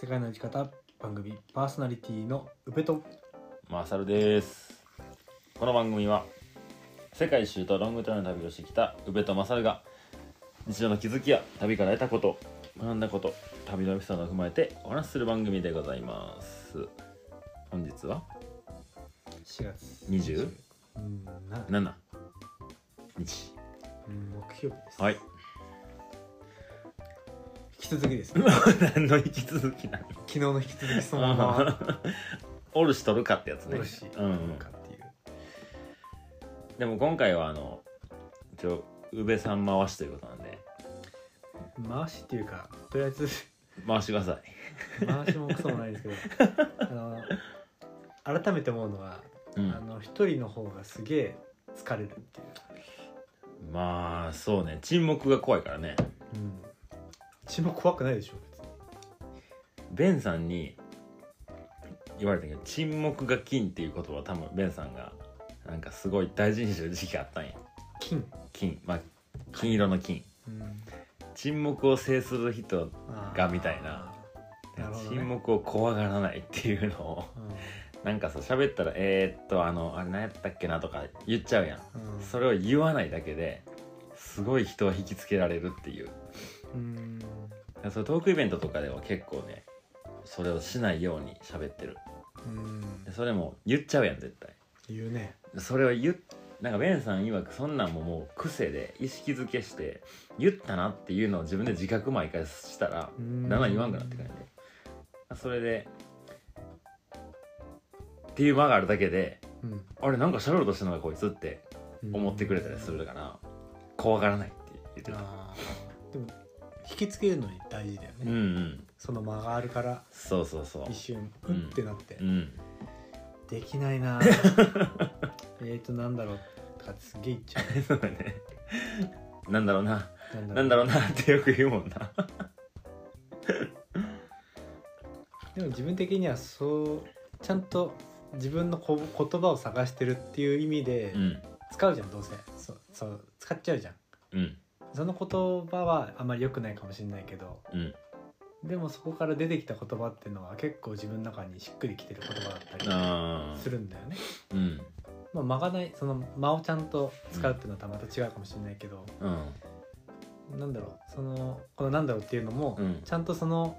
世界の生き方番組パーソナリティの宇部と。マサルです。この番組は世界一周とロングトレの旅をしてきた宇部とマサルが日常の気づきや旅から得たこと学んだこと旅のエピソードを踏まえてお話しする番組でございます。本日は？4月 20? うんな7日。うん木曜日です、はい。引き続きです。ね 何の引き続きなの昨日の引き続きそのまま。おるし取るかってやつね。おろし。うん。うんかっていう。でも今回はあの一応宇部さん回しということなんで。回しっていうかとりあえず回してください。回しもクソもないですけど あの改めて思うのは、うん。あの一人の方がすげえ疲れるっていう。まあそうね。沈黙が怖いからね。うん血も怖くないでしょ別に。ベンさんに言われたけど沈黙が金っていう言葉は多分ベンさんがなんかすごい大事にしてる時期があったんや。金？金。まあ金色の金。うん沈黙を制する人がみたいな。ね。沈黙を怖がらないっていうのをなんかさ喋ったらえー、っとあのあれ何やったっけなとか言っちゃうやんうん。うん。それを言わないだけですごい人を引きつけられるっていううん。それトークイベントとかでは結構ねそれをしないように喋ってる。うん。でそれも言っちゃうやん絶対。言うね。それを言っなんかベンさん曰くそんなんももう癖で意識づけして言ったなっていうのを自分で自覚毎回したらだうん。んだん言わんくなってくるんでそれでっていう間があるだけでうん。あれなんか喋ろうとしてるのかこいつって思ってくれたりするから怖がらないって言ってた。でも引きつけるのに大事だよね、うんうん。その間があるからそうそうそう。一瞬ううんんってなって、うん。できないな。えーとなんだろうとかってすげえ言っちゃそうだね。なんだろうな。う。なんだろうなってよく言うもんな。でも自分的にはそうちゃんと自分のこ言葉を探してるっていう意味でうん。使うじゃんどうせ。そうそう使っちゃうじゃん。うんその言葉はあまり良くないかもしれないけどうん。でもそこから出てきた言葉っていうのは結構自分の中にしっくりきてる言葉だったりあするんだよね。あうん。まあ、間がないその間をちゃんと使うっていうのとはまた違うかもしれないけど、うん。なんだろうそのこの「なんだろう」っていうのも、うん。ちゃんとその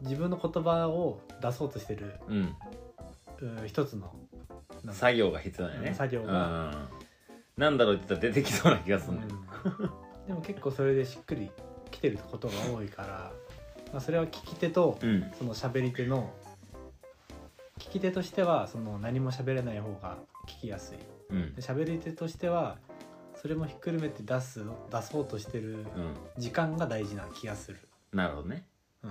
自分の言葉を出そうとしてるうん。う一つの作業が必要だよね。作業が。うん。なんだろうって言ったら出てきそうな気がするねうん、でも結構それでしっくりきてることが多いから、まあ、それは聞き手とうん。その喋り手の聞き手としてはその何も喋れない方が聞きやすい。うん。で喋り手としてはそれもひっくるめて出す出そうとしてるうん。時間が大事な気がする、なるほどね。うん、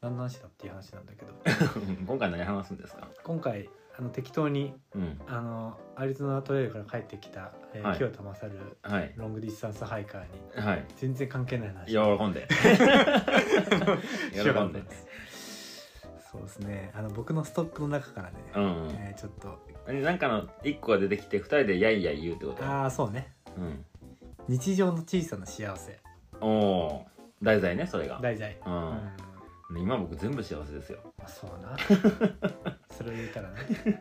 何の話だっていう話なんだけど。今回何話すんですか？今回あの適当にうん。あのアリゾナトレイルから帰ってきた、えーはい。清田勝はい。ロングディスタンスハイカーにはい。全然関係ない話。喜んで。喜んで。そうですね。あの僕のストックの中からね、うんえーちょっと。うんなんかの一個が出てきて二人でやいやい言うってこと？ああそうね。うん。日常の小さな幸せ。おお題材ねそれが。題材ううんん今僕全部幸せですよ。まあそうな。それを言ったらね、うん。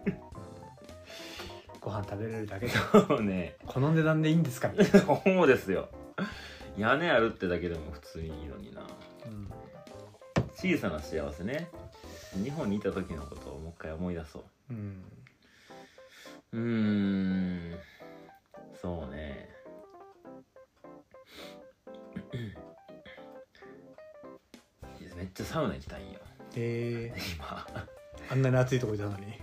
ご飯食べれるだけで。そうね。この値段でいいんですか？みたいな、そうですよ。屋根あるってだけでも普通にいいのにな。うん小さな幸せね。日本にいた時のことをもう一回思い出そう。うん、うーん。そうねめっちゃサウナ行きたいんよ。え今。ー、あんなに暑いとこいたのに。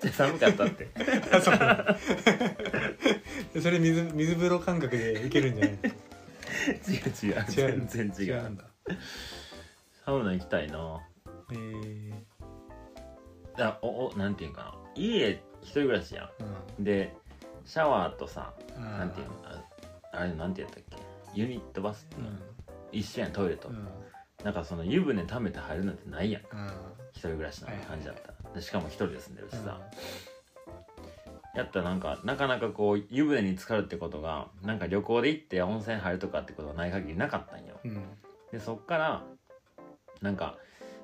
じゃ寒かったって。あ それ水水風呂感覚でいけるんじゃない違う違う。全然違う。サウナ行きたいな。えー、あおおなんていうんかな。家一人暮らしやうん。んでシャワーとさなんていうの？ああれなんてやったっけ？ユニットバスっていうの、一緒やんトイレと、うんなんかその湯船溜めて入るなんてないやんうん。一人暮らしな感じだったら、でしかも一人で住んでるしさ、やったらなんかなかなかこう湯船に浸かるってことがなんか旅行で行って温泉入るとかってことがない限りなかったんよ。うん。でそっからなんか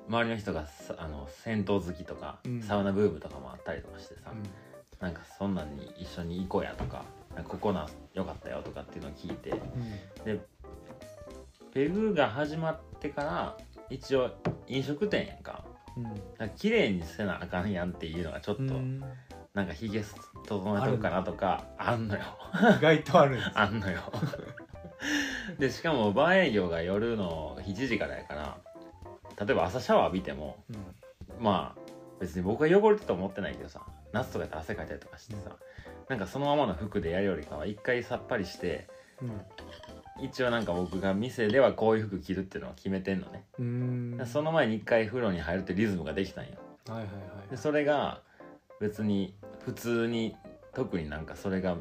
周りの人がさあの銭湯好きとか、うん。サウナブームとかもあったりとかしてさ、なんかそんなんに一緒に行こうやとかここな良かったよとかっていうのを聞いてでペグが始まってから一応飲食店やんか。うん。なんか綺麗にせなあかんやんっていうのがちょっと、うん。なんかひげ整えとくかなとかあんのよ。意外とあるんです あんのよ。でしかもバー営業が夜の7時からやから例えば朝シャワー浴びてもうん。まあ別に僕は汚れてと思ってないけどさ夏とかやったら汗かいたりとかしてさ、なんかそのままの服でやるよりかは一回さっぱりして一応なんか僕が店ではこういう服着るっていうのは決めてんのね、うんうん。その前に一回風呂に入るってリズムができたんよ。はいはいでそれが別に普通に特になんかそれが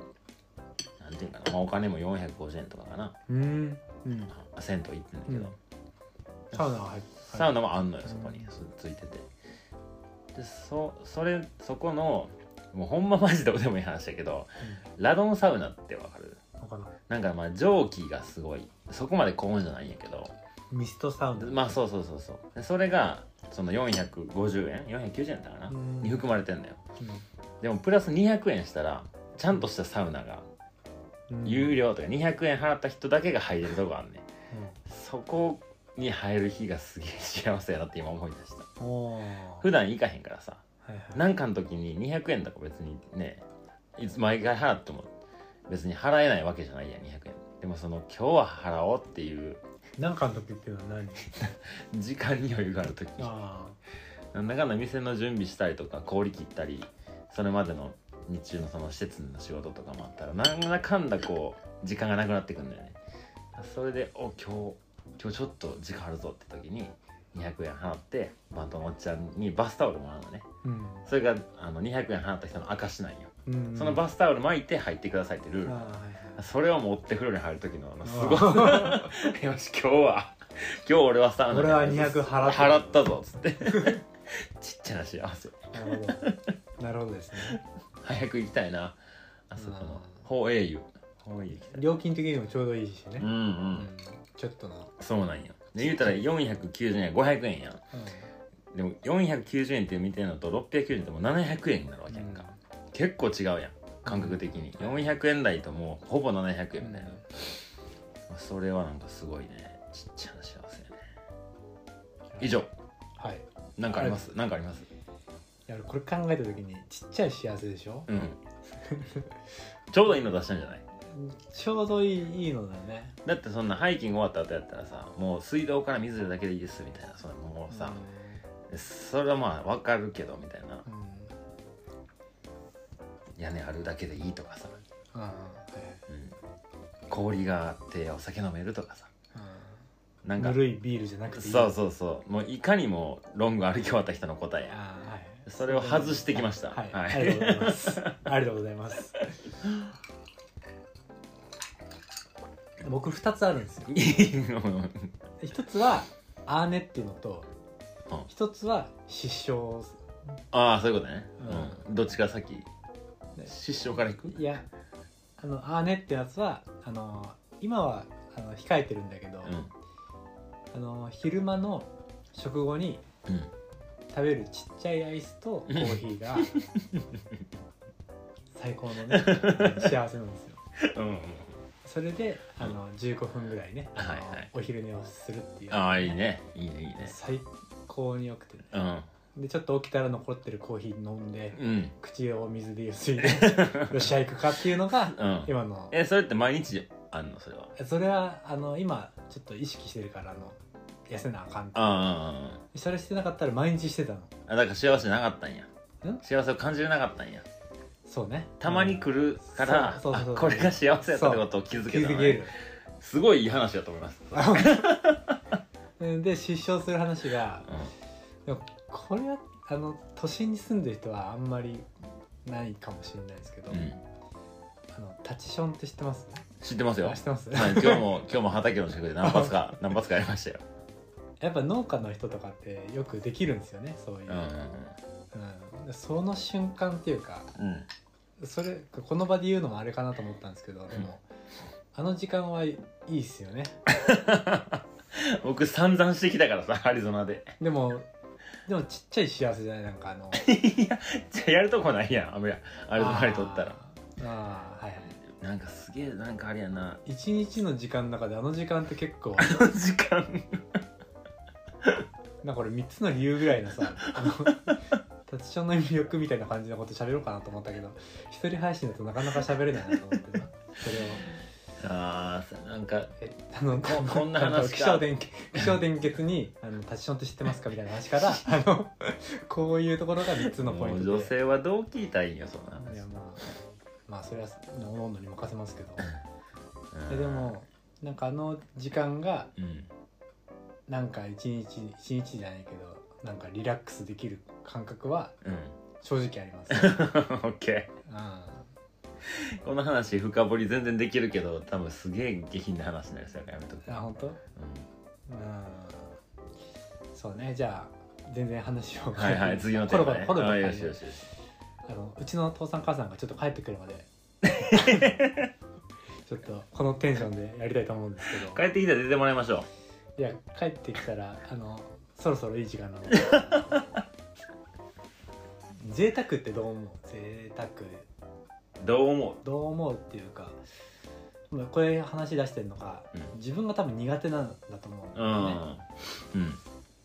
なんていうかな、まあ、お金も450円とかかな。うん。うん。銭湯行ってんだけど、サウナは入ってサウナもあんのよそこに。ついてて。でそそれそこのもうほんまマジどうでもいい話だけどラドンサウナってわかる？わかんな。いなんかまあ蒸気がすごい。そこまで高温じゃないんやけど。ミストサウナまあそうそうそうそう。でそれがその450円？490円だったかな、うん。に含まれてんだよ。うん。でもプラス200円したらちゃんとしたサウナがうん。有料とか200円払った人だけが入れるとこあんねん。そこに入る日がすげえ幸せやなって今思い出した。普段行かへんからさ。はいはい。なんかの時に200円とか別にねいつ毎回払っても別に払えないわけじゃないやん200円。でもその今日は払おうっていう。なんかの時っていうのは何？時間に余裕がある時。あなんだかんだ店の準備したりとか氷切ったりそれまでの日中のその施設の仕事とかもあったらなんだかんだこう時間がなくなってくんだよね。それでお今日今日ちょっと時間あるぞって時に200円払ってバントのおっちゃんにバスタオルもらうのね。あうん。それがあの200円払った人の証なんよ、うんそのバスタオル巻いて入ってくださいってルール。それを持って風呂に入る時のあのすごい。あ よし今日は今日俺はサウナ俺は200払った払ったぞっつって。ちっちゃな幸せーなるほど。なるほどですね。早く行きたいな。あそこのうん宝英湯。宝英湯行きたい。料金的にもちょうどいいしね。うんうん、うん。ちょっとなそうなんよで言うたら490円500円やん。うでも490円って見てるのと690円ってもう700円になるわけやんか、結構違うやん。感覚的に。400円台ともうほぼ700円みたいな、それはなんかすごいね。ちっちゃな幸せやね。以上。はい。なんかあります？なんかあります？いや俺これ考えた時にちっちゃい幸せでしょ？うん。ちょうどいいの出したんじゃない？ちょうどいいいいのだね。だってそんなハイキング終わった後やったらさもう水道から水だけでいいですみたいな。それもうさ、それはまあわかるけどみたいな。うんうん屋根あるだけでいいとかさ、うん、氷があってお酒飲めるとかさ。なんかぬるいビールじゃなくてそうそうそう。もういかにもロング歩き終わった人の答えはい。それを外してきました。はい、はい。ありがとうございます。ありがとうございます。僕2つあるんですよ。一つはアーネっていうのとうん。一つは失笑。ああそういうことね、ううん。どっちが先？失笑からいく？いやあのアーネってやつはあの今はあの控えてるんだけど、うあの昼間の食後にんうん。食べるちっちゃいアイスとコーヒーが 最高のね幸せなんですよ。うん。うんそれであの15分ぐらいね、あのはい。はいお昼寝をするっていう。ああいいね。いいねいいね。最高によくてね。うんでちょっと起きたら残ってるコーヒー飲んで、うん。口を水でゆすいで よっしゃ行くかっていうのがうん。今の。えそれって毎日あんのそれは？それはあの今ちょっと意識してるからあの痩せなあかんってあそれしてなかったら毎日してたの？あだから幸せなかったんや。ん？幸せを感じれなかったんや。そうね。たまに来るから、そうそうそうそう。あこれが幸せやったってことを気づ気けたの、けるすごいいい話だと思います、うん で失笑する話がうでもこれはあの都心に住んでる人はあんまりないかもしれないですけど、んうん、あのタチションって知ってます？知ってますよ、はい、あ知ってます？今日も今日も畑の近くで何発か 何発かやりましたよ、やっぱ農家の人とかってよくできるんですよねそういう、うんうんうん。でその瞬間っていうかうん。それこの場で言うのもあれかなと思ったんですけどでも、あの時間はいいっすよね。僕散々してきたからさアリゾナで。でもでもちっちゃい幸せじゃない？なんかあの。いやじゃあやるとこないやん。あれあれとりとったら。あー。あーはいはい。なんかすげえなんかあれやな。一日の時間の中であの時間って結構あの時間。なんか俺3つの理由ぐらいのさあのタチションの魅力みたいな感じのこと喋ろうかなと思ったけど一人配信だとなかなか喋れないなと思ってな。それをあーなんかえあのここんな話か。気象電気象電結にあの「タチションって知ってますか?」みたいな話から あのこういうところが3つのポイントで。女性はどう聞いたらいいんよそんないやまあまあそれはおのおのに任せますけど。うん。えでもなんかあの時間がうんなんか一日一日じゃないけどなんかリラックスできる感覚はうん。正直あります、オッケうー この話深掘り全然できるけど多分すげえ下品な話になりそうやからやめとくん、あ本当？うん。そうねじゃあ全然話を。はいはい次のテーマね。コロコロコロコロあよしよしよし。あのうちの父さん母さんがちょっと帰ってくるまで ちょっとこのテンションでやりたいと思うんですけど。帰ってきたら出てもらいましょいや帰ってきたらあのそろそろいい時間なの 贅沢ってどう思う？贅沢。うどう思どう思うっていうかまあこれ話出してるのが、うん。自分が多分苦手なんだと思うんね、ん。うん。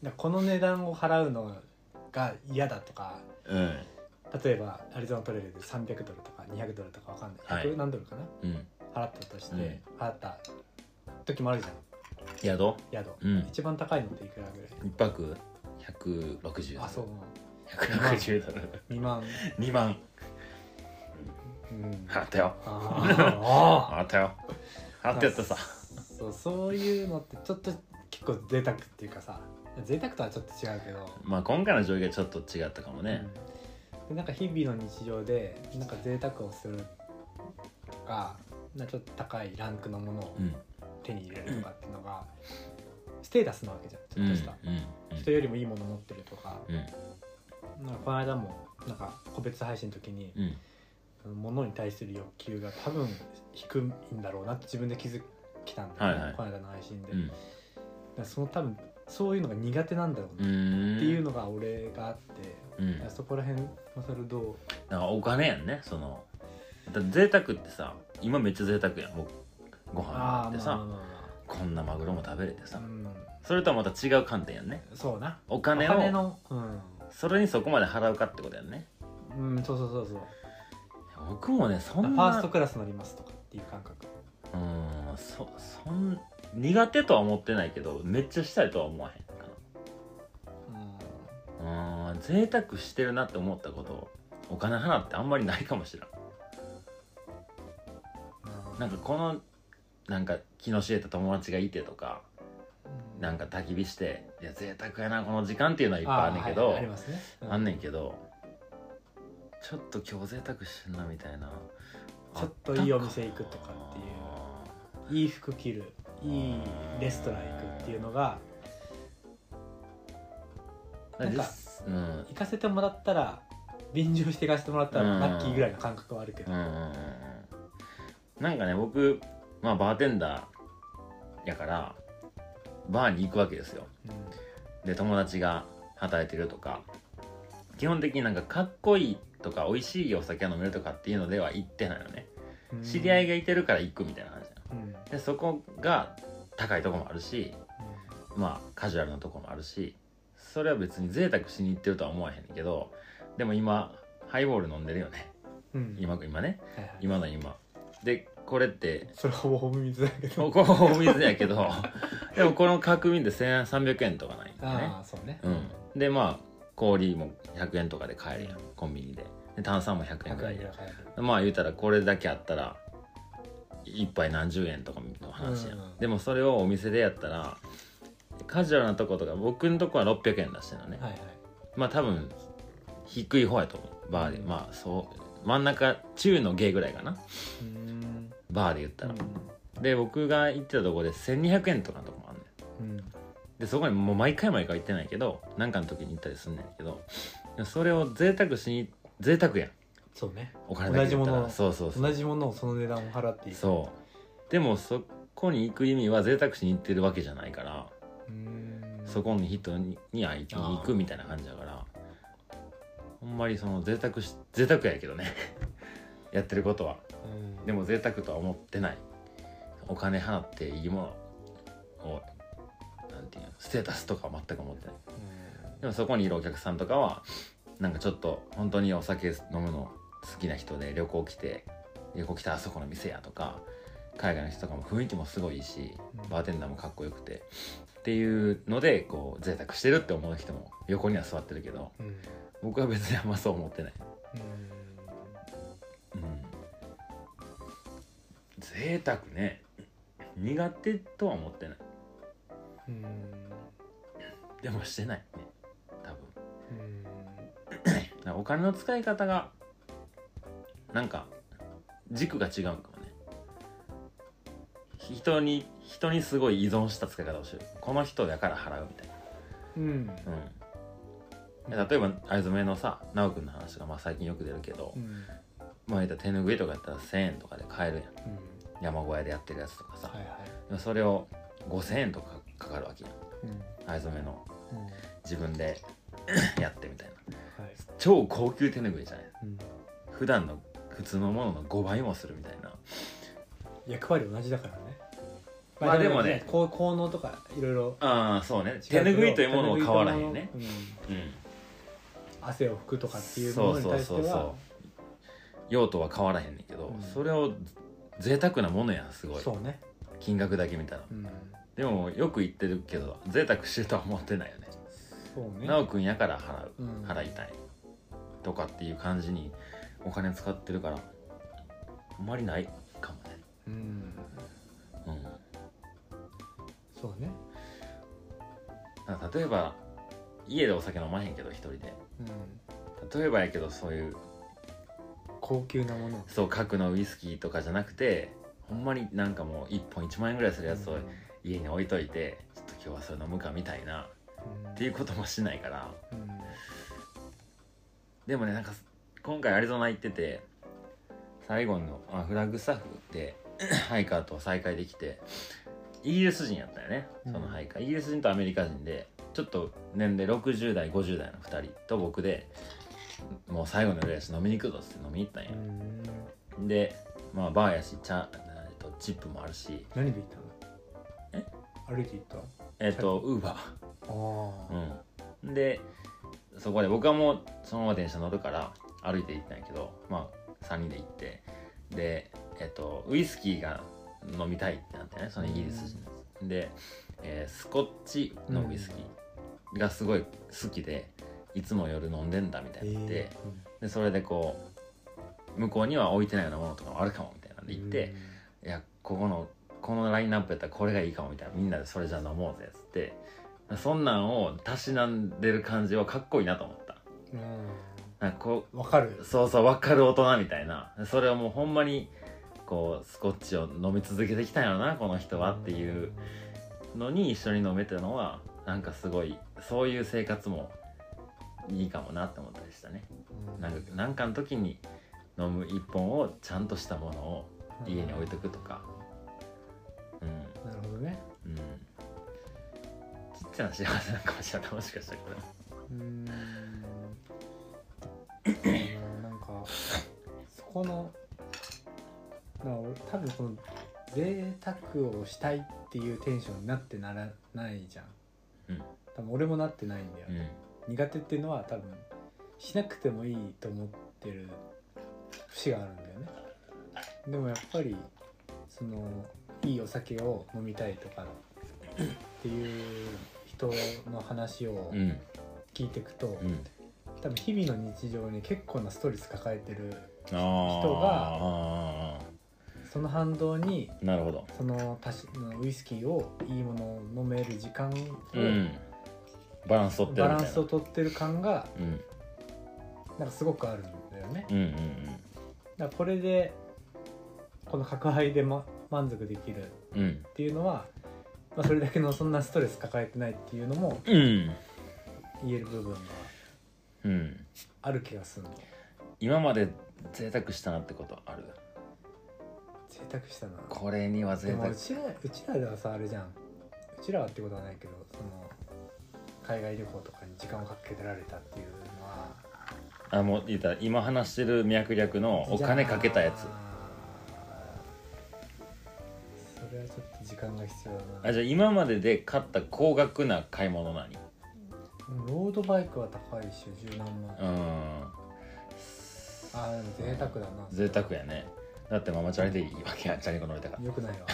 だこの値段を払うのが嫌だとかうん。例えばアリゾナトレイルで300ドルとか200ドルとかわかんない、はい。100何ドルかな？うん。払ったとして、うん。払った時もあるじゃん。宿？宿、うん。一番高いのっていくらぐらい？一泊？160あそう。160ドル。2万。2万。うんあったよ。ああったよ。あったやったさ。ーそうそういうのってちょっと結構贅沢っていうかさ贅沢とはちょっと違うけど、まあ今回の状況はちょっと違ったかもね。うん。でなんか日々の日常でなんか贅沢をするとかなんかちょっと高いランクのものをうん。手に入れるとかっていうのがステータスなわけじゃんちょっとした、うん人よりもいいもの持ってるとか。うん。なんかこの間もなんか個別配信の時にうん物に対する欲求が多分低いんだろうなって自分で気づきたんだよね、はいはい。この間の配信で、うん。だからその多分そういうのが苦手なんだろううなっん。ていうのが俺があって、うん。そこら辺まさるどうだからお金やんねその。だって贅沢ってさ今めっちゃ贅沢やんもうご飯ああってさ。まあまあまこんなマグロも食べれてさ。あまあ、うん、それとはまた違う観点やんね。そうな。お金をお金のうん、それにそこまで払うかってことやんね。うん、そうそうそうそう僕もねそんフなァーストクラス乗りますとかっていう感覚。うんそそん苦手とは思ってないけどめっちゃしたいとは思わへんかうんな。うん贅沢してるなって思ったことお金払ってあんまりないかもしれん。なんかこのなんか気の知れた友達がいてとかなんか焚き火していや贅沢やなこの時間っていうのはいっぱいあんねんけど、あ,、はいありますね、うあんねんけどちょっと今日贅沢してんなみたいな。ちょっといいお店行くとかっていう。いい服着るいいレストラン行くっていうのがなんかうん。行かせてもらったら便乗して行かせてもらったうん。らラッキーぐらいの感覚はあるけど、うんうんうんうん。なんかね僕まあバーテンダーやからバーに行くわけですよ。で友達が働いてるとか。基本的になんかかっこいいとか美味しいお酒が飲めるとかっていうのでは行ってないのね。うん。知り合いがいてるから行くみたいな話じうん。でそこが高いとこもあるしまあカジュアルなとこもあるしそれは別に贅沢しに行ってるとは思わへんけどでも今ハイボール飲んでるよね。うん。今今ね。はいはい。今の今。でこれってそれほぼほぼ水だけど。ここお水やけどでもこの角瓶で1300円とかないんだよね。ああそうね。うん。でまあ氷も100円とかで買えるやん。コンビニで。で炭酸も100円ぐ100らいや円ぐらい買えるまあ言うたらこれだけあったら一杯何十円とかの話やん、うんうんでもそれをお店でやったらカジュアルなとことか僕のとこは600円出してるのね、はいはい。まあ多分低い方やと思う。バーで、うん。まあそう真ん中中の芸ぐらいかな。バーで言ったら、うで僕が行ってたとこで1200円とかのとこもあんねんん。うんでそこにもう毎回毎回行ってないけど何かの時に行ったりすんねんけどそれを贅沢しに贅沢やん。そうね。お金同じものそうそうそう。同じものをその値段を払っていいそう。でもそこに行く意味は贅沢しに行ってるわけじゃないからうーん。そそこに人にに会いに行くみたいな感じだからほんまにその贅沢し贅沢やけどね。やってることは。うん。でも贅沢とは思ってない。お金払っていいものをステータスとかは全く思ってない。でもそこにいるお客さんとかはなんかちょっと本当にお酒飲むの好きな人で旅行来て旅行来たあそこの店やとか海外の人とかも雰囲気もすごいいいしうん。バーテンダーもかっこよくてっていうのでこう贅沢してるって思う人も横には座ってるけどうんうん。僕は別にあんまそう思ってない、うん。うん、贅沢ね。苦手とは思ってないうん。でもしてないね。多分。お金の使い方がなんか軸が違うんかもね。人に人にすごい依存した使い方をしてる。この人やから払うみたいうん。なうん。例えば藍染めのさ奈くんの話がまあ最近よく出るけど、うんまあ手ぬぐいとかやったら1000円とかで買えるやん。うん。山小屋でやってるやつとかさ、はいはい。それを5000円とかかかるわけやんうん。藍染めの。うん。自分で やってみたいな。はい。超高級手ぬぐいじゃない？うん。普段の普通のものの5倍もするみたいな。役割同じだからね。まあでもねこう効能とかいろいろああそうね。手ぬぐいというものは変わらへんね。うん。うん。汗を拭くとかっていうものに対してそうそうそうそはう。用途は変わらへんねんけど、うん。それを贅沢なものやんすごい。そうね。金額だけ見たら。うんでもよく言ってるけど贅沢してるとは思ってないよね。そうね。奈くんやから払う、うん。払いたい。とかっていう感じにお金使ってるからあんまりないかもね。うん。うん。そうね。例えば家でお酒飲まへんけど一人で。うん。例えばやけどそういう高級なもの。そう核のウイスキーとかじゃなくてほんまになんかもう1本1万円ぐらいするやつをうん家に置いといてちょっと今日はそれ飲むかみたいなっていうこともしないから。うんでもねなんか今回アリゾナ行ってて最後のあフラッグスタッフで ハイカーと再会できてイギリス人やったよねそのハイカー、イギリス人とアメリカ人でちょっと年齢60代50代の2人と僕でもう最後の夜やし飲みに行くぞって飲みに行ったんや。う、ん。でまあバーやし茶えっとチップもあるし。何で行ったの？え歩いて行った？えっとウーバああー。うん。でそこで僕はもうそのまま電車乗るから歩いて行ったんやけどまあ3人で行って。でえっとウイスキーが飲みたいってなってねそのイギリス人のやつ。で、えースコッチのウイスキーがすごい好きでいつも夜飲んでんだみたいになって、えでそれでこう向こうには置いてないようなものとかもあるかもみたいなんでー行って、いやここのこのラインナップやったらこれがいいかもみたいなみんなでそれじゃあ飲もうぜっつってそんなんをたしなんでる感じはかっこいいなと思った。うん。なんかこうんわかる。うそうそう分かる大人みたいな。それはもうほんまにこうスコッチを飲み続けてきたんやろなこの人はっていうのに一緒に飲めたのはなんかすごいそういう生活もいいかもなって思ったりしたね。うん。なんかなんかの時に飲む一本をちゃんとしたものを家に置いとくとか。うんなるほどね。うん。ちっちゃな幸せなのかもしれないもしかしたらこれ。もうーん。うんなんかそこのまあ俺多分この贅沢をしたいっていうテンションになってならないじゃん。うん。多分俺もなってないんだよ、うん。苦手っていうのは多分しなくてもいいと思ってる節があるんだよね。でもやっぱりそのいいお酒を飲みたいとかっていう人の話をうん。聞いていくと、うん。多分日々の日常に結構なストレス抱えてる人があその反動にーなるほど。そのたしウイスキーをいいものを飲める時間を、うん。バランス取ってるバランスをとってる感がうん。なんかすごくあるんだよね。うんうんだからこれでこの角杯で、ま、満足できるっていうのは、まあ、それだけのそんなストレス抱えてないっていうのもうん。言える部分がうんある気がするの。今まで贅沢したなってことある？贅沢したな。これにはで贅沢。もうちらうちらではさあれじゃん。うちらはってことはないけどその海外旅行とかに時間をかけてられたっていうのはあもう言った。ら今話してる脈略のお金かけたやつれはちょっと時間が必要だな。あじゃあ今までで買った高額な買い物何？ロードバイクは高いっしょ十何万、うん。あーでも贅沢だな。贅沢やね。だってママチャリでいいわけやんチャリンコ乗れたから。よくないわ。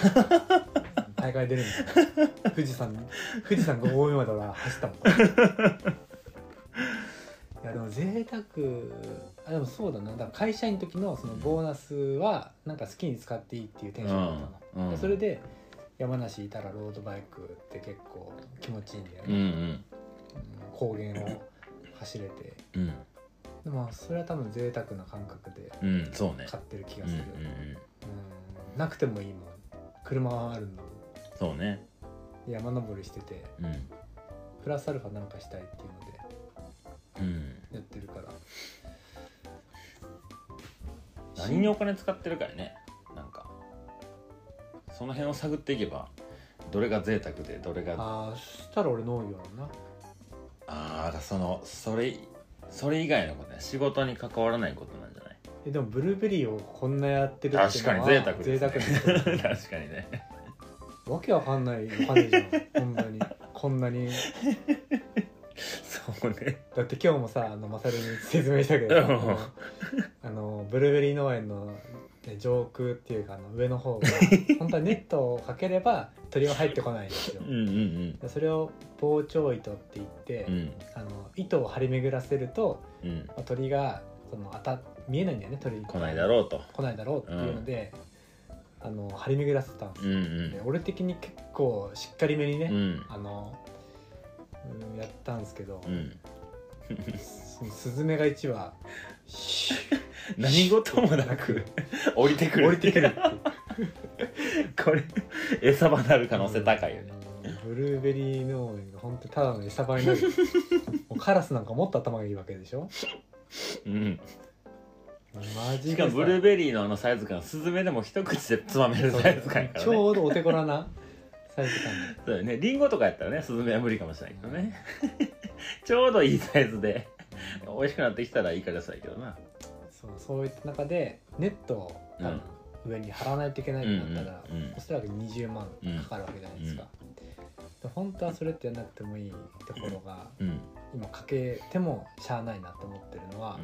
大会出るんだよ。富士山富士山5合目まで俺は走ったもんでも贅沢あでもそうだな。だから会社員の時のそのボーナスはなんか好きに使っていいっていうテンションだったの、うんうん。でそれで山梨いたらロードバイクって結構気持ちいいんだよね、うんうん。うん高原を走れて。うん。でもそれは多分贅沢な感覚でうんそうね。買ってる気がうんうんする、うん。なくてもいいもん。車はあるんだもんそうね。山登りしてて。うん。プラスアルファなんかしたいっていうので。うんやってるから。何にお金使ってるかやね。なんか。その辺を探っていけばどれが贅沢でどれがああしたら俺農業だな。あーそのそれそれ以外のことね。仕事に関わらないことなんじゃない？えでもブルーベリーをこんなやってるって確かに贅沢です、ね、贅沢 確かにね。わけわかんないお金じゃん。本当に。こんなにそうね。だって今日もさあのマサルに説明したけどさうん。あのあのブルーベリー農園の、ね、上空っていうかあの上の方が 本当はネットをかければ鳥は入ってこないんですよ。うんうんでそれを防鳥糸って言って、うん。うんあの糸を張り巡らせると、うん。まあ鳥がその当た見えないんだよね鳥に。来ないだろうと。来ないだろうっていうので、あの張り巡らせたんですよ、うんうん。で俺的に結構しっかりめにね、うん。あの、うん、やったんですけど、うん。そのスズメが1羽 シュッ何事もなく降りてくる降りてくるっていう。これ餌場になる可能性高いよね。ブルーベリー農園が本当ただの餌場になる。もうカラスなんかもっと頭がいいわけでしょ？うん。マジでしかもブルーベリーのあのサイズ感スズメでも一口でつまめるサイズ感やからちねょうどお手頃なサイズ感でそうだよね。リンゴとかやったらねスズメは無理かもしれないけどね。ちょうどいいサイズで。美味しくなってきたらいいからさいけどな。そうそういった中でネットを多分上に貼らないといけないんだったら、うんうんうんおそらく20万かかるわけじゃないですか、で本当はそれってやんなくてもいいところがうん。今かけてもしゃあないなと思ってるのは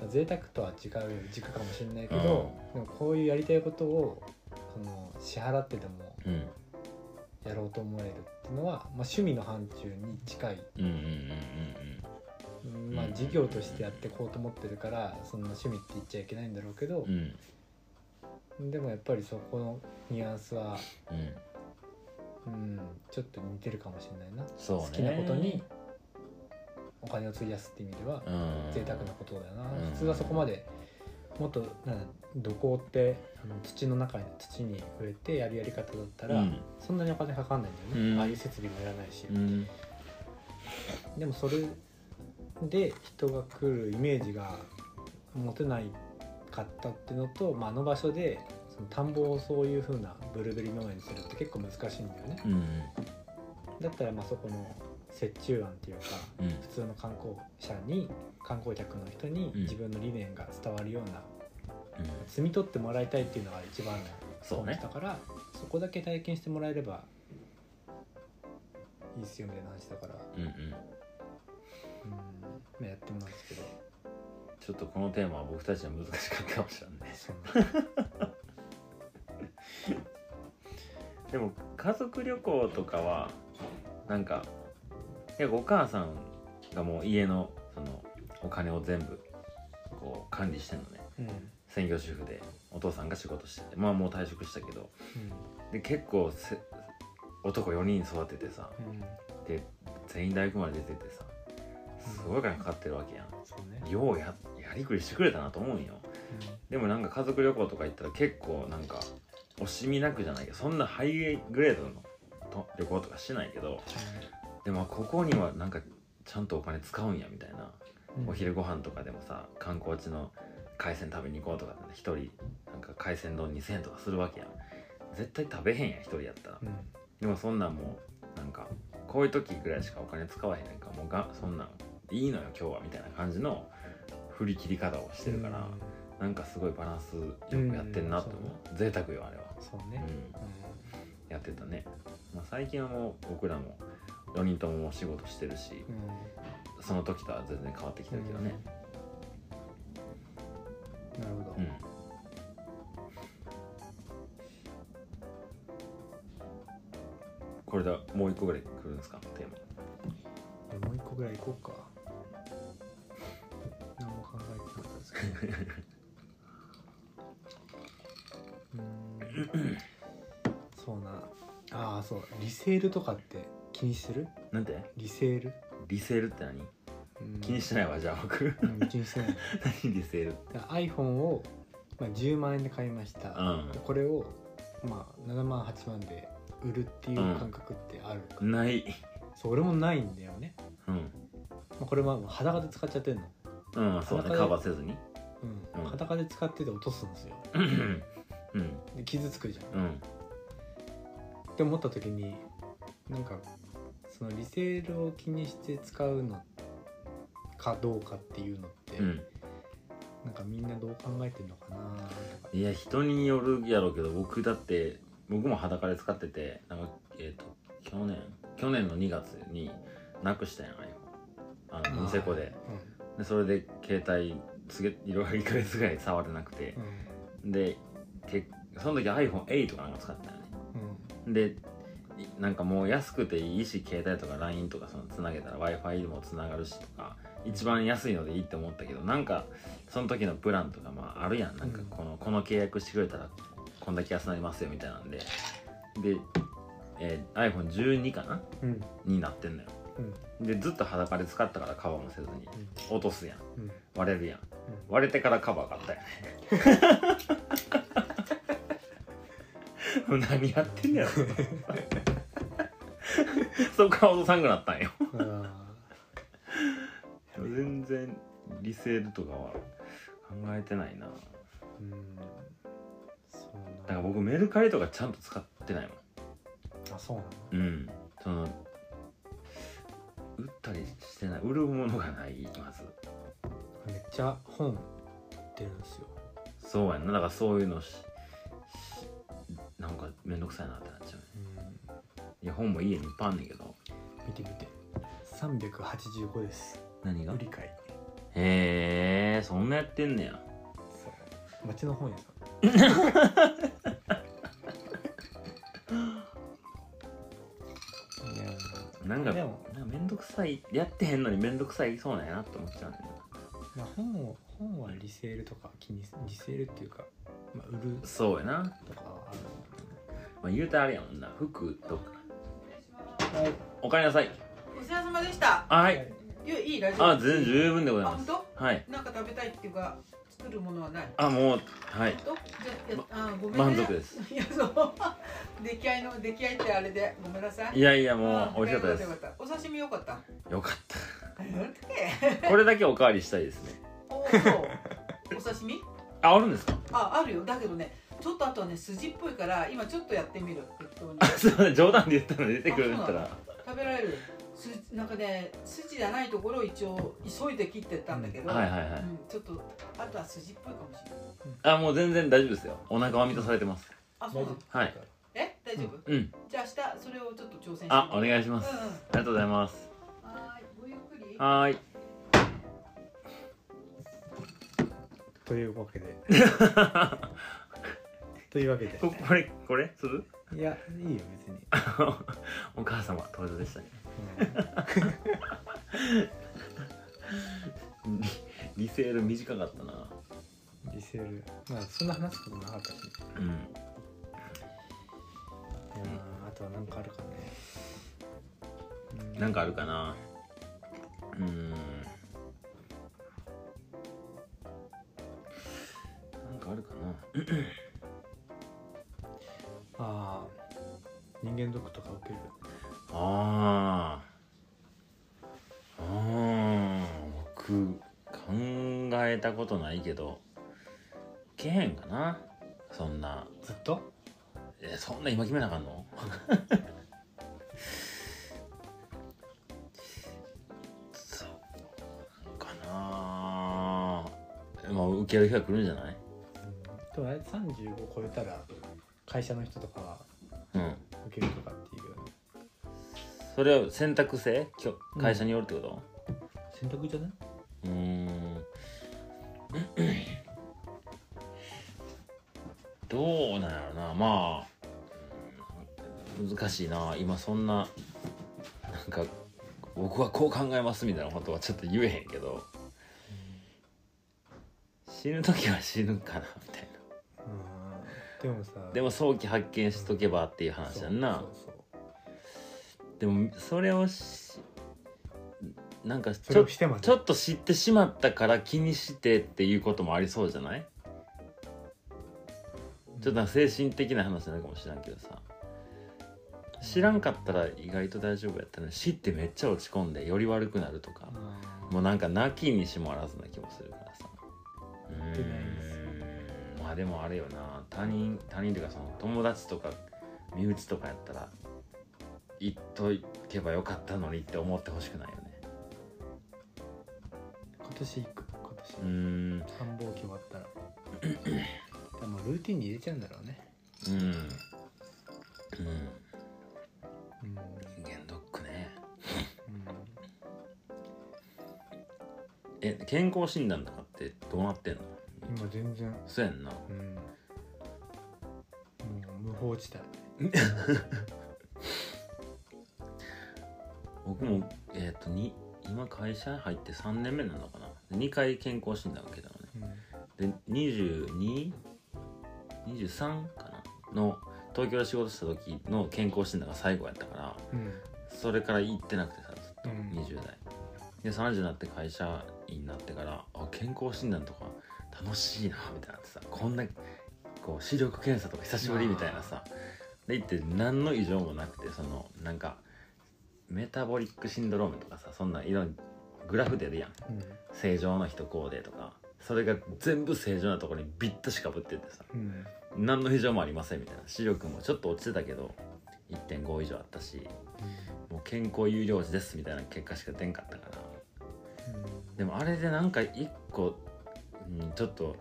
う、ん。贅沢とは違う軸かもしれないけど、でもこういうやりたいことをその支払ってでもうんやろうと思えるっていうのは、まあ、趣味の範疇に近い、まあ、事業としてやっていこうと思ってるからそんな趣味って言っちゃいけないんだろうけどうん。でもやっぱりそこのニュアンスは、うん。うん、ちょっと似てるかもしれないな、そうね。好きなことにお金を費やすって意味ではうん。贅沢なことだよな、うん。普通はそこまでもっと土工ってあの土の中に土に植えてやるやり方だったら、うん。そんなにお金かかんないんだよね、うん。ああいう設備もいらないし、うん。でもそれで人が来るイメージが持てないかったっていうのと、まあ、あの場所でその田んぼをそういう風なブルーベリー農園にするって結構難しいんだよね。うん。だったらまあそこの折衷案っていうかうん。普通の観光者に観光客の人にうん。自分の理念が伝わるようなうん。摘み取ってもらいたいっていうのが一番のそうね。だからそこだけ体験してもらえればいいっすよみたいな話だから。うんうん。うん。まあやってもらうんですけど。ちょっとこのテーマは僕たちは難しかったかもしれない。ねそんなでも家族旅行とかはなんか結構お母さんがもう家のそのお金を全部こう管理してんのね。うん。専業主婦でお父さんが仕事してて。まあもう退職したけど。うん。で結構せ男4人育ててさ。うん。で全員大学まで出ててさ。すごい金かかってるわけやん。そうね。ようややりくりしてくれたなと思うんよ。でもなんか家族旅行とか行ったら結構なんか惜しみなくじゃないけどそんなハイグレードのと旅行とかしないけどでもここにはなんかちゃんとお金使うんやみたいな、うん。お昼ご飯とかでもさ観光地の海鮮食べに行こうとか一人なんか海鮮丼2000円とかするわけやん。絶対食べへんやん一人やったら。うん。でもそんなんもうなんかこういう時ぐらいしかお金使わへんかもうがそんなんいいのよ今日はみたいな感じの振り切り方をしてるから、なんかすごいバランスよくやってんなって思う、贅沢よあれは、そうね、うん、やってたね、まあ、最近はもう僕らも4人とももう仕事してるしうんその時とは全然変わってきてるけどね。うん。なるほど、うん、これでもう一個ぐらい来るんですか？テーマ。もう一個ぐらい行こうか。何も考えてなかったですけど。うーん。そうな。ああそう。リセールとかって気にする？なんて？リセール、リセールって何？うん。気にしてないわじゃあ僕。うん気にしてない。何リセールだから iPhone を、まあ、10万円で買いました、うん。でこれを、まあ、7万8万で売るっていう感覚ってあるか、ない。そう俺もないんだよね、うん。まあ、これは裸で使っちゃってんの、うんそうね。カバーせずに。うん。うん。裸で使ってて落とすんですよ。うんうん。で傷つくじゃん。うん。って思った時になんかそのリセールを気にして使うのかどうかっていうのって、うん。なんかみんなどう考えてんのかなとか。いや人によるやろうけど僕だって僕も裸で使っててなんかえっ、と去年去年の2月になくしたやんあのニセコで。でそれで携帯すげいろいろ1ヶ月ぐらい触れなくて。うん。でけその時 iPhone8 かなんか使ってたよね。うん。でいなんかもう安くていいし携帯とか LINE とかそのつなげたら w i f i でもつながるしとか一番安いのでいいって思ったけどなんかその時のプランとかまああるやん。なんかこの,、この契約してくれたらこんだけ安なりますよみたいなんで。で、えー iPhone12 かな？うん。になってんのよ。うん。でずっと裸で使ったからカバーもせずに。落とすやん。うん。割れるやん。うん。割れてからカバー買ったよね。も う何やってんねやろ。そっから落とさんくなったんよ。あ全然リセールとかは考えてないな。ーうん。そうだ。からな僕メルカリとかちゃんと使ってないもあそうなのんうん。その売ったりしてない売るものがないまず。めっちゃ本売ってるんですよ。そうやんな。だからそういうのししなんかめんどくさいなってなっちゃううん。いや本も家にいっぱいあんねんけど。見て見て。385です。何が？売り買い。へえそんなやってんねや。そう。町の本屋さんいやなんかでも。なんかめんどくさいやってへんのにめんどくさいそうなんやなって思っちゃうねんな。まあ本を本はリセールとか気にリセールっていうか、まあ、売る。そうやな、まとかあるあ、言うたらあれやもんな服とかはいおかえりなさいお世話様でした。あはいいいいい大丈夫。あ全然十分でございあます本はい当？なんか食べたいっていうか作るものはない？あもうはい本当？じゃああごめんね。満足です。いやそう。出来合いの出来合いってあれでごめんなさい。いやいやもあう美味しかったですお刺身よかった？よかっ？た これだけおかわりしたいですねおそう。お刺身？ああるんですか？ああるよ。だけどね。ちょっとあとはね筋っぽいから今ちょっとやってみる。適当に。あすいません冗談で言ったのに出てくるんだったら。食べられる。すなんかね筋じゃないところを一応急いで切ってったんだけど、はいはいはい。うん、ちょっとあとは筋っぽいかもしれない。あもう全然大丈夫ですよ。お腹は満たされてます。あそうなの？はい。え？大丈夫、うん。じゃあ明日それをちょっと挑戦してみてあお願いします。うんうん。ありがとうございます。はーい。ごゆっくり。はーい。というわけで というわけで。ここれこれ？するいやいいよ別に、お母様登場でしたね。うん。リリセール短かったな。リセール。まあそんな話すことなかったし、うん。いやーあとは何かあるかね、うなんかあるかな。うーん。なんかあるかなああ人間ドックとか受ける。あああ僕考えたことないけど受けへんかな。そんな。ずっと？えそんな今決めなあかんの？そうかな。まあ受ける日が来るんじゃない、う、でもあれ35超えたら会社の人とかはうん。受けるとかっていう。それは選択制？きょ会社によるってこと？選択じゃない、うーん。どうなんやろな。まあうん難しいな。今そんななんか僕はこう考えますみたいなことはちょっと言えへんけど。死ぬ時は死ぬかなみたいうん、でもさなでも早期発見しとけばっていう話やんな。でもそれをしなんかそちょちょっと知ってしまったから気にしてっていうこともありそうじゃない？ちょっと精神的な話になるかもしれんけどさ。知らんかったら意外と大丈夫やったのに知ってめっちゃ落ち込んでより悪くなるとかうんもうなんか泣きにしもあらずな気もするからさ。うん。まあでもあれよな他人他人っていうかその友達とか身内とかやったら言っとけばよかったのにって思ってほしくないよね。今年行く？今年。うーん。繁忙期終わったら。でもルーティンに入れちゃうんだろうね。うん。うん。うん。人間ドックね。うん。え健康診断とかってどうなってんの？今全然。そうやんな。うん法地帯僕もえっ、とに今会社入って3年目なのかな。2回健康診断受けたのね。うん。で2223かな。の東京で仕事した時の健康診断が最後やったからうん。それから行ってなくてさずっとうん。20代。で30になって会社員になってからあ健康診断とか楽しいなみたいなってさこんなこう視力検査とか久しぶりみたいなさ。で行って何の異常もなくてそのなんかメタボリックシンドロームとかさそんないろんなグラフ出るやん。うん。正常な人こうでとか。それが全部正常なところにビッとしかぶっててさ。うん。何の異常もありませんみたいな。視力もちょっと落ちてたけど1.5以上あったしもう健康有料児ですみたいな結果しか出んかったから。でもあれでなんか一個、うん、ちょっと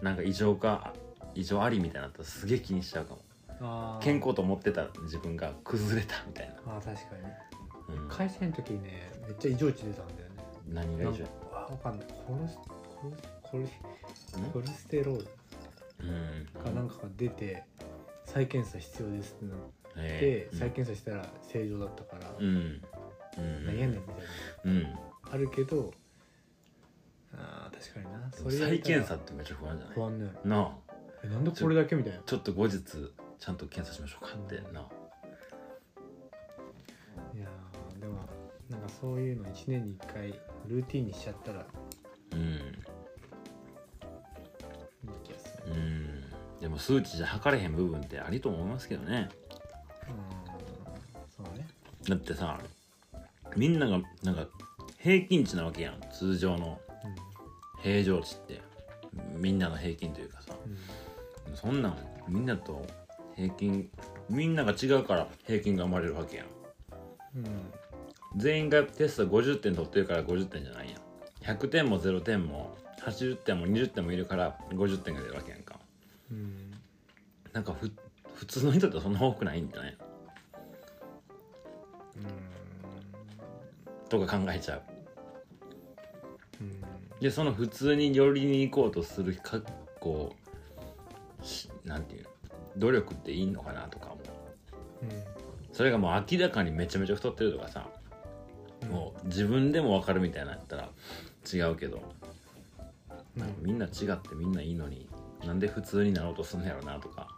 なんか異常か異常ありみたいになったらすげえ気にしちゃうかも。あー。健康と思ってた自分が崩れたみたいあー確かに。な、うん、会社員の時にねめっちゃ異常値出たんだよね。何が異常？わかんない。コルスコルスコルステロールうん。かなんかが出て再検査必要ですってなって、え。え再検査したら正常だったから、うん。うん。なんやねんみたいうん。なあるけどあー確かにな。でもや再検査ってめっちゃ不安じゃない？不安ね。なあえなんでこれだけみたいな。ちょっと後日ちゃんと検査しましょうか。ってな、いやーでもなんかそういうの1年に1回ルーティンにしちゃったら。いうん。い気がするうん。でも数値じゃ測れへん部分ってありと思いますけどね。うん。そうね。だってさみんながなんか平均値なわけやん。通常の平常値って。みんなの平均というかそんなんみんなと平均みんなが違うから平均が生まれるわけやん。うん全員がテスト50点取ってるから50点じゃないやん。100点も0点も80点も20点もいるから50点が出るわけやんか。うんなんかふ普通の人ってそんな多くないんじゃない？とか考えちゃう。うん。でその普通に寄りに行こうとするかこうしなんていうの努力っていいのかなとかもそれがもう明らかにめちゃめちゃ太ってるとかさ、うん。もう自分でも分かるみたいなやったら違うけど、うん。みんな違ってみんないいのになんで普通になろうとすんのやろなとか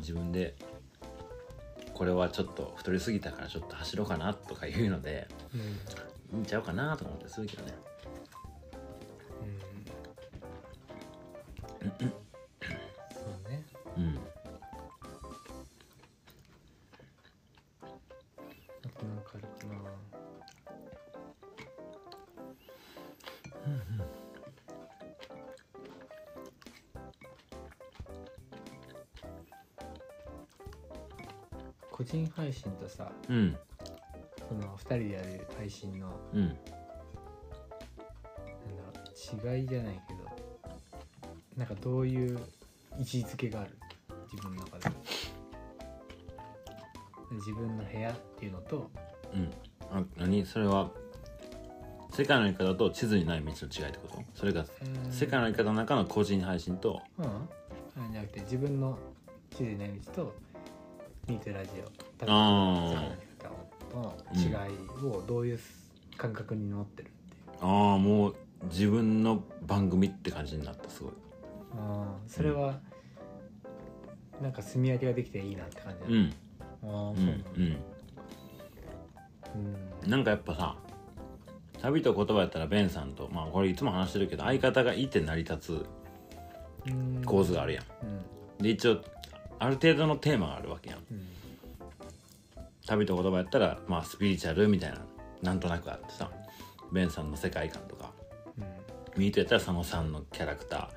自分でこれはちょっと太りすぎたからちょっと走ろうかなとかいうのでうん。うんいいんちゃうかなとか思ってするけどねそうね。うん。あとなん。かあるかな個人配信とさうん。その2人でやる配信のなん。だろう違いじゃないけどなんかどういう位置づけがある自分の中で。自分の部屋っていうのと。うん。あ何？それは世界の生き方と地図にない道の違いってこと？それが世界の生き方の中の個人配信と。うん。あじゃなくて自分の地図にない道とミートラジオ。あ世界の生き方の違いをどういう感覚に持ってるっていう、ああもう自分の番組って感じになったすごいああそれは、なんか住み分けができていいなって感じうん。ああそうんだんう。んうん。なんかやっぱさ旅と言葉やったらベンさんとまあこれいつも話してるけど相方がいて成り立つうん。構図があるやん。うん。で一応ある程度のテーマがあるわけやん。うん。旅と言葉やったらまあスピリチュアルみたいななんとなくあってさベンさんの世界観とかミートやったら佐野さんのキャラクター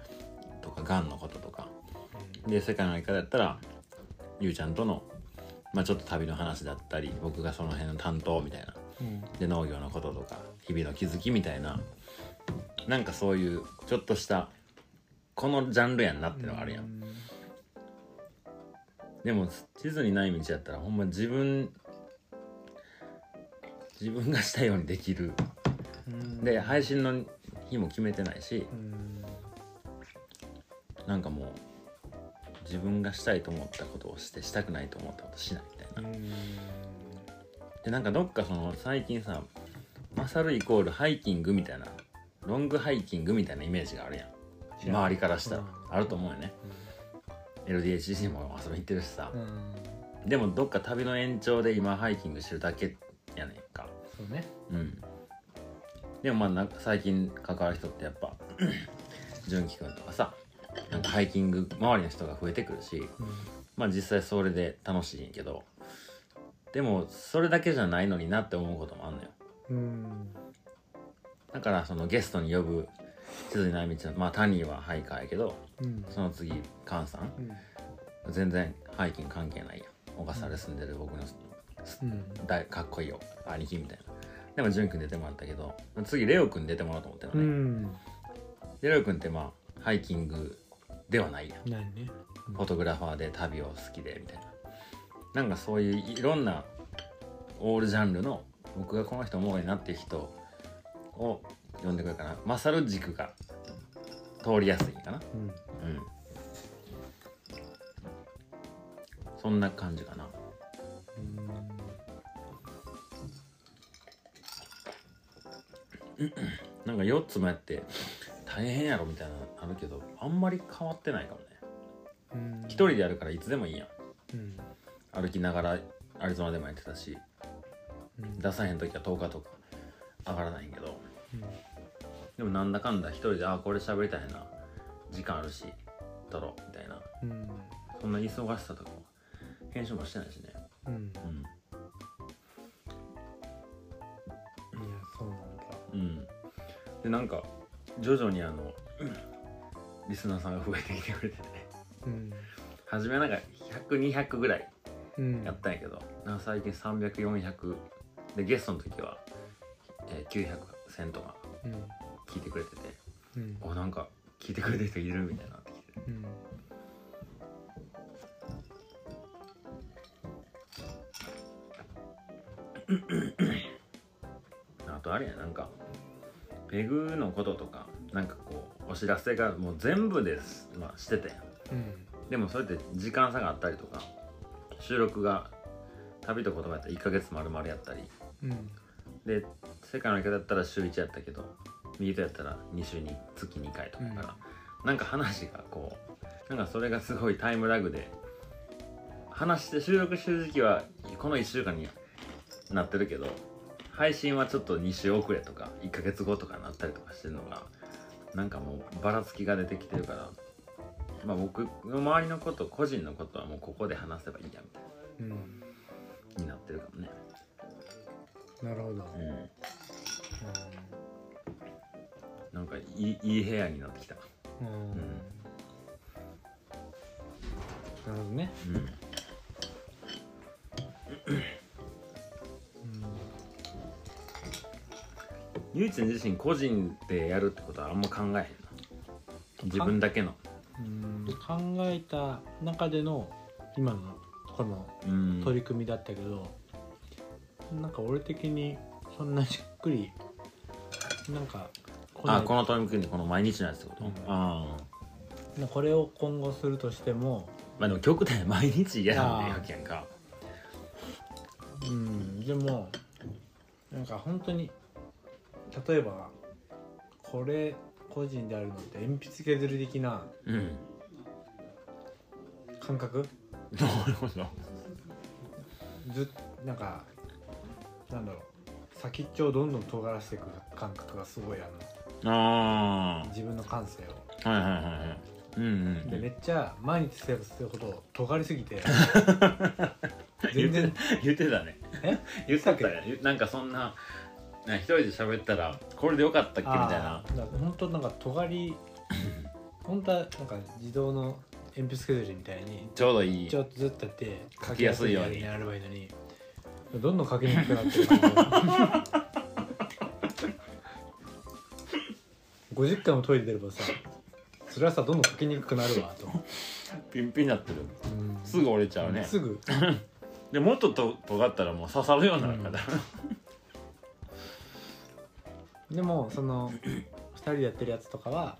とかガンのこととか。で世界の生き方やったらゆうちゃんとの、まあ、ちょっと旅の話だったり僕がその辺の担当みたいな。うん。で農業のこととか日々の気づきみたいな。なんかそういうちょっとしたこのジャンルやんなってのがあるやん、ん。でも地図にない道やったらほんま自分自分がしたようにできる。うん。で配信の日も決めてないし。うんなんかもう自分がしたいと思ったことをしてしたくないと思ったことしないみたいな。うん。でなんかどっかその最近さマサルイコールハイキングみたいなロングハイキングみたいなイメージがあるやん。周りからしたら。うん。あると思うよね。LDHC も遊びに行ってるしさ。うん。でもどっか旅の延長で今ハイキングしてるだけやねんか。そうね。うん。でもまあなんか最近関わる人ってやっぱ純喜くんとかさなんかハイキング周りの人が増えてくるしまあ実際それで楽しいんやけどでもそれだけじゃないのになって思うこともあんのよ。うん。だからそのゲストに呼ぶ地図にない道のまあタニーはハイカーやけどうん。その次カンさんうん。全然ハイキング関係ないやん。小笠原住んでる僕のうん。大かっこいいよ兄貴みたいな。でも潤くん出てもらったけど次レオくん出てもらおうと思ってるうのね、ん。でレオくんってまあハイキングではないやんないね。フォトグラファーで旅を好きでみたいな。なんかそういういろんなオールジャンルの僕がこの人おもろいなっていう人を呼んでくれるかな。勝る軸が通りやすいかな。うん。うん。そんな感じかな。なんか4つもやって大変やろみたいなのあるけどあんまり変わってないかもね。うん。一人でやるからいつでもいいやん。うん。歩きながらアリゾナでもやってたしうん。出さへん時は10日とか上がらないんやけど。うん。でもなんだかんだ一人であこれ喋りたいな。時間あるし撮ろうみたいな。うん。そんな忙しさとかも編集もしてないしね。うん。うん。いやそうなんだ。うん。でなんか徐々にあのリスナーさんが増えてきてくれてて。ねうん初めはなんか100200ぐらいうんやったんやけどなんか最近300400でゲストの時は、えー、900戦とかうん聞いてくれててうん。おなんか聞いてくれてる人いるみたいになってきて。うん。あとあれやなんかペグのこととかなんかこうお知らせがもう全部です、まあ、してたやんうん。でもそれって時間差があったりとか収録が旅と言葉やったら1ヶ月丸々やったり。うん。で世界の生き方だったら週1やったけどミートやったら2週に月2回とかやから、なんか話がこうなんかそれがすごいタイムラグで話して収録してる時期はこの1週間になってるけど配信はちょっと2週遅れとか1ヶ月後とかになったりとかしてるのがなんかもうばらつきが出てきてるからまあ僕の周りのこと個人のことはもうここで話せばいいやみたいうん。なになってるかもね。なるほど。うん。うなんかいいいい部屋になってきた。んうん。なるほどね。うんゆいちゃん自身個人でやるってことはあんま考えへんな。自分だけの。うん考えた中での今のこのうん。取り組みだったけど、なんか俺的にそんなしっくりなんかあこの取り組みこの毎日のやつってこと、うん。ああこれを今後するとしてもまあでも極端に毎日やらんでええあーわけやんか。うん。でもなんか本当に例えばこれ個人であるのって鉛筆削り的なうん。感覚？なるほど。ずなんかなんだろう。先っちょをどんどん尖らせていく感覚がすごいあの。あ自分の感性を。あはいはいはいはい。うんうんでめっちゃ毎日すればするほど尖りすぎて。全然。言ってたね。え？言ってたね。なんかそんなな一人で喋ったらこれでよかったっけみたいな。だから本当なんか尖り 本当はなんか自動の鉛筆削りみたいにちょうどいい。ちょっとずっとやって書きやすいように。やればいいのにどんどん書きにくくなってる感じ50回もトイレ出ればさそれはさどんどん書きにくくなるわと、ピンピンになってる。うん。すぐ折れちゃうね。すぐ。でもっとと尖ったらもう刺さるようになるから、でもその2人でやってるやつとかは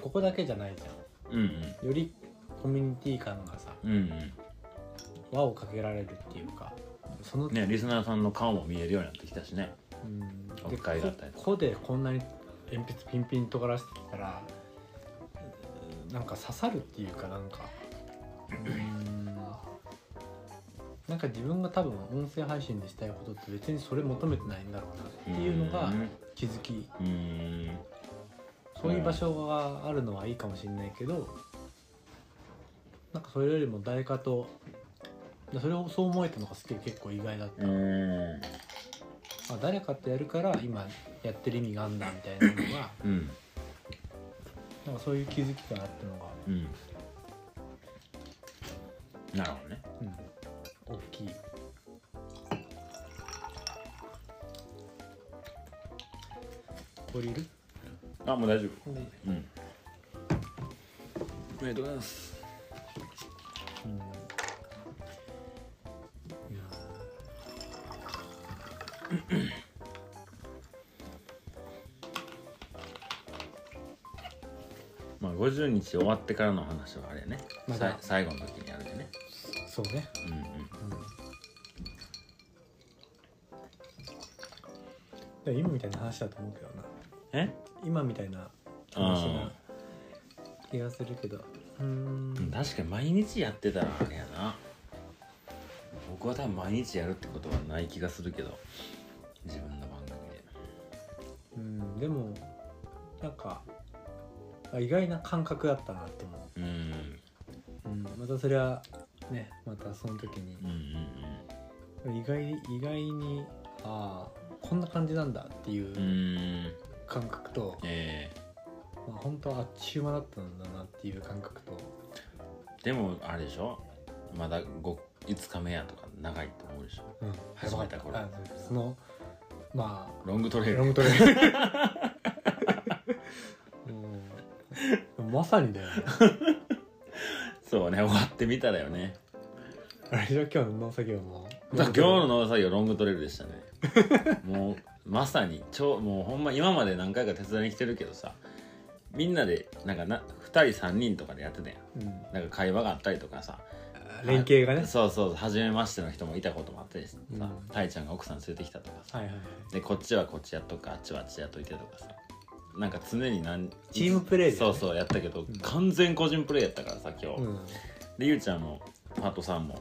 ここだけじゃないじゃうん、うん。んよりコミュニティ感がさうんうん。輪をかけられるっていうかその、ねリスナーさんの顔も見えるようになってきたしね。うん。オでフ会だったりここでこんなに鉛筆ピンピン尖らせてきたらうんなんか刺さるっていうかなんか。うんなんか自分が多分音声配信でしたいことって別にそれ求めてないんだろうなっていうのがうん。気づき。うん。そういう場所があるのはいいかもしれないけどなんかそれよりも誰かとそれをそう思えたのがすげえ結構意外だった、うん。あ誰かとやるから今やってる意味があんだみたいなのがうん。なんかそういう気づきがあったのが、うん。なるほどね。うん、大きい。これいる？あもう大丈夫。これうん。おめでとうございます。うん。いや まあ50日終わってからの話はあれやね、ま最後の時にやるでね。そうね、うんでも今みたいな話だと思うけどな。え？今みたいな話な気がするけど。うーん。確かに毎日やってたらあれやな。僕は多分毎日やるってことはない気がするけど。自分の番組で。うん。でもなんかあ意外な感覚だったなって思う。ん。う、うん、またそれはねまたその時に。うんうん。意外意外にああこんな感じなんだっていう感覚と、えまあ、本当はあっちゅう間だったんだなっていう感覚と。ー、でもあれでしょ？まだ 5, 5日目やとか長いと思うでしょ？うん。始めた頃あそのまロングトレイル。あロングトレ まさにだよね。そうね終わってみたらよね。あれじゃ今日の農作業も今日の農作業ロングトレイルでしたね。もうまさに超もうほんま今まで何回か手伝いに来てるけどさみんなでなんかな2人3人とかでやってたやん。うん。なんか会話があったりとかさ。連携がね。そうそう初めましての人もいたこともあったりさ、うん。たいちゃんが奥さん連れてきたとかさ。はいはいはい。でこっちはこっちやっとくかあっちはあっちやっといてとかさ。なんか常に何チームプレーね。そうそうやったけど、ん。完全個人プレーやったからさ今日、うん。でゆうちゃんもパートさんも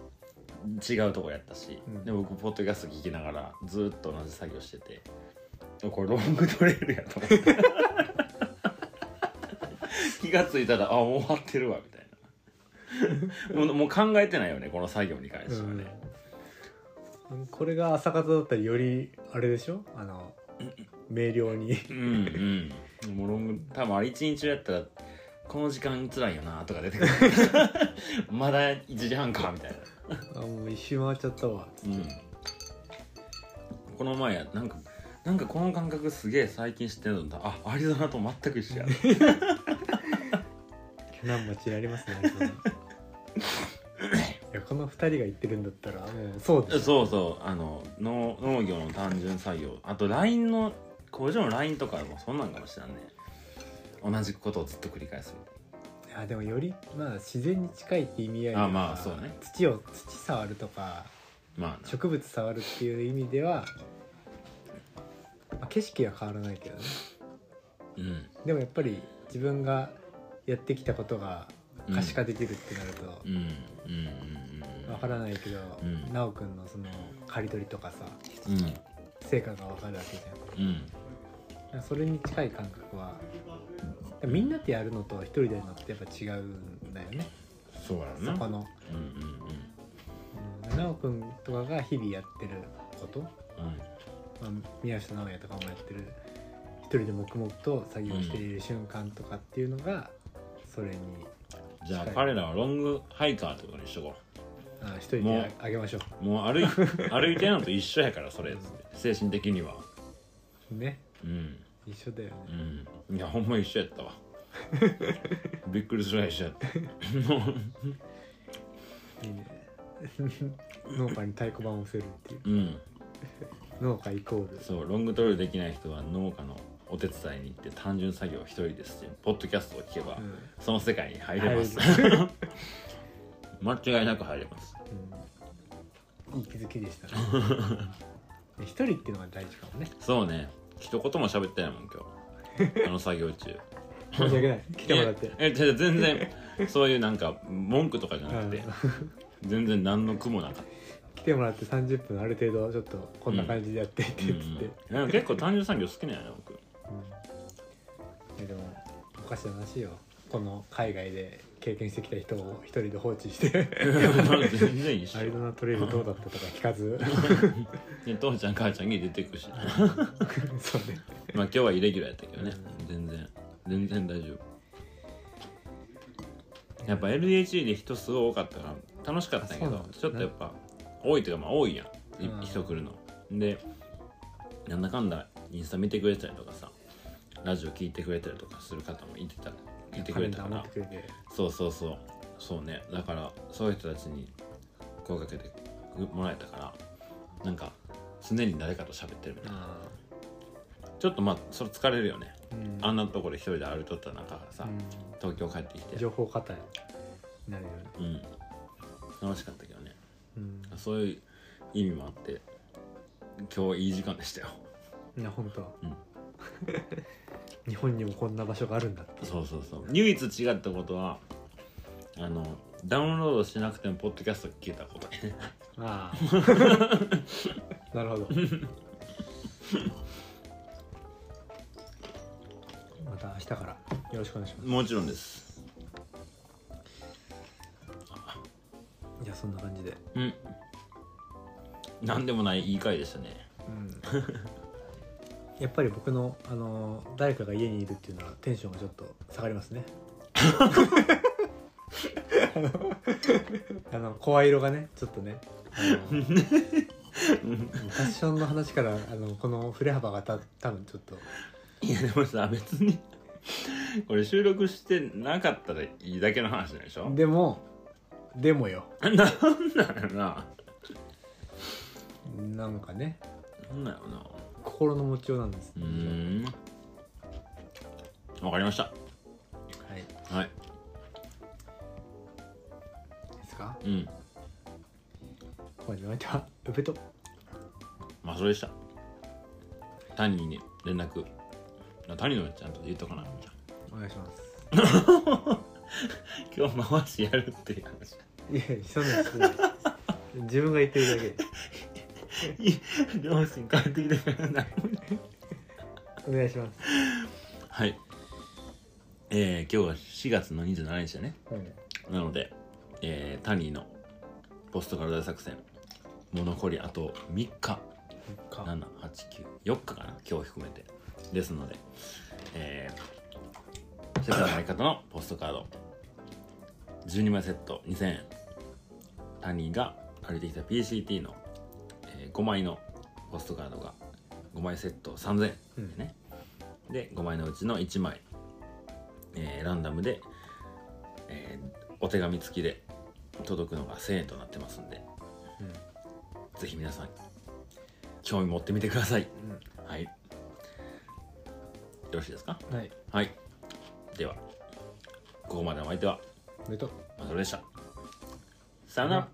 違うとこやったし、うん。で僕ポッドキャスト聞きながらずっと同じ作業してて。これロングトレイルやと思って。気がついたらあもう終わってるわみたいな。もうもう考えてないよねこの作業に関してはね、うん。これが朝方だったらよりあれでしょ？あの明瞭に。うんうん。もうロング多分あれ一日やったらこの時間辛いよなとか出てくる。まだ1時半かみたいなあもう一周回っちゃったわ。うん。この前やなんかなんかこの感覚すげえ最近知ってるんだ。あアリゾナと全く一緒や。何町にありますね いやこの2人が言ってるんだったらもうそうです。そうそう。あの農農業の単純作業。あと LINE の工場の LINE とかもそんなんかもしれんね同じことをずっと繰り返すいやでもよりまあ自然に近いって意味合いあまあそうね。土を土触るとかまあな。植物触るっていう意味では、まあ、景色は変わらないけどね。うん。でもやっぱり自分がやってきたことが可視化できるってなるとうん。うん。うん。わからないけどうん。奈くんのその刈り取りとかさ成果がわかるわけじうん。ゃんそれに近い感覚はみんなでやるのと一人でやるのってやっぱ違うんだよね。そうやろな。そこの。うんうんうん。うん奈くんとかが日々やってること、まあ、宮下直哉とかもやってる。一人で黙々と作業している瞬間とかっていうのがそれにじゃあ彼らはロングハイカーってことにしとこあ一人もうであげましょう。もう歩い 歩いてるのと一緒やからそれ精神的には。うね。うん一緒だよね。うん。いやほんま一緒やったわ。びっくりするぐらい一緒やった。いいね。農家に太鼓判を押せるっていう。うん。農家イコール。そうロングトレイルできない人は農家のお手伝いに行って単純作業を一人ですってポッドキャストを聞けば、うん。その世界に入れます。間違いなく入れます。うん。いい気づきでしたね。一人っていうのが大事かもね。そうね一言も喋ってないもん今日。あの作業中。申し訳ない。来てもらってえじゃあ全然そういうなんか文句とかじゃなくて全然何の苦もなかっ来てもらって30分ある程度ちょっとこんな感じでやっていってた、っつって、うんうん、結構単純作業好きなんやな僕。うん。えでもおかしな話よ。この海外で経験してきた人を一人で放置して。全然一緒。アリゾナトレイルどうだったとか聞かず。で父ちゃん母ちゃんに出てくし。そうね。まあ今日はイレギュラーやったけどね。全然。全然大丈夫。やっぱ LDH で人すごい多かったから楽しかったんやけどちょっとやっぱ多いというかまあ多いやん。人来るの。でなんだかんだインスタ見てくれてたりとかさラジオ聞いてくれたりとかする方もいてたいてくれたからそうそうそう。そうね。だからそういう人たちに声かけてもらえたからなんか常に誰かと喋ってるみたいな。あちょっとまあそれ疲れるよね。ーうん。あんなところで一人で歩いとった中からさ、うん。東京帰ってきて。情報過多になるよね。うん。楽しかったけどね。うん。そういう意味もあって今日いい時間でしたよ。いや本当、うん 日本にもこんな場所があるんだって。そうそうそう。唯一違ったことはあのダウンロードしなくてもポッドキャスト聞けたこと。ねああ。なるほど。また明日から。よろしくお願いしまもちろんです。すじゃあそんな感じで。うん。何でもないいい回でしたね。うん やっぱり僕の、あの誰かが家にいるっていうのはテンションがちょっと下がりますね。あのあの声色がねちょっとねあの ファッションの話からあのこの振れ幅がた多分ちょっと。いやでもさ別にこれ収録してなかったらいいだけの話でしょ？でもでもよ。なんなんやろな。なんかね。なんなんやろな心の持ちようなんです、うーん。わかりました。はい。はい。ですか？うん。これの相手はウペとまあそれでした。谷に連絡。あ谷のちゃんと言っとかなお願いします。今日回しやるっていう話。いやそんなんしてない。自分が言ってるだけ。で 両親帰ってきてからなお願いします。はい。えー、今日は4月の27日だね。うんなので、えー、タニーのポストカル大作戦。もう残りあと3日。か789日かな。今日含めて。ですのでえー、世界の相方のポストカード。12枚セット。2000円。タニーが借りてきた PCT の、えー5枚のポストカードが5枚セット3000円。でね、で5枚のうちの1枚、えーランダムで、えーお手紙付きで届くのが1000円となってますんで、ぜひ皆さん興味持ってみてください、はい。よろしいですか？うんはい。はい。ではここまでのお相手はおめでとう。まさるでした。さよなら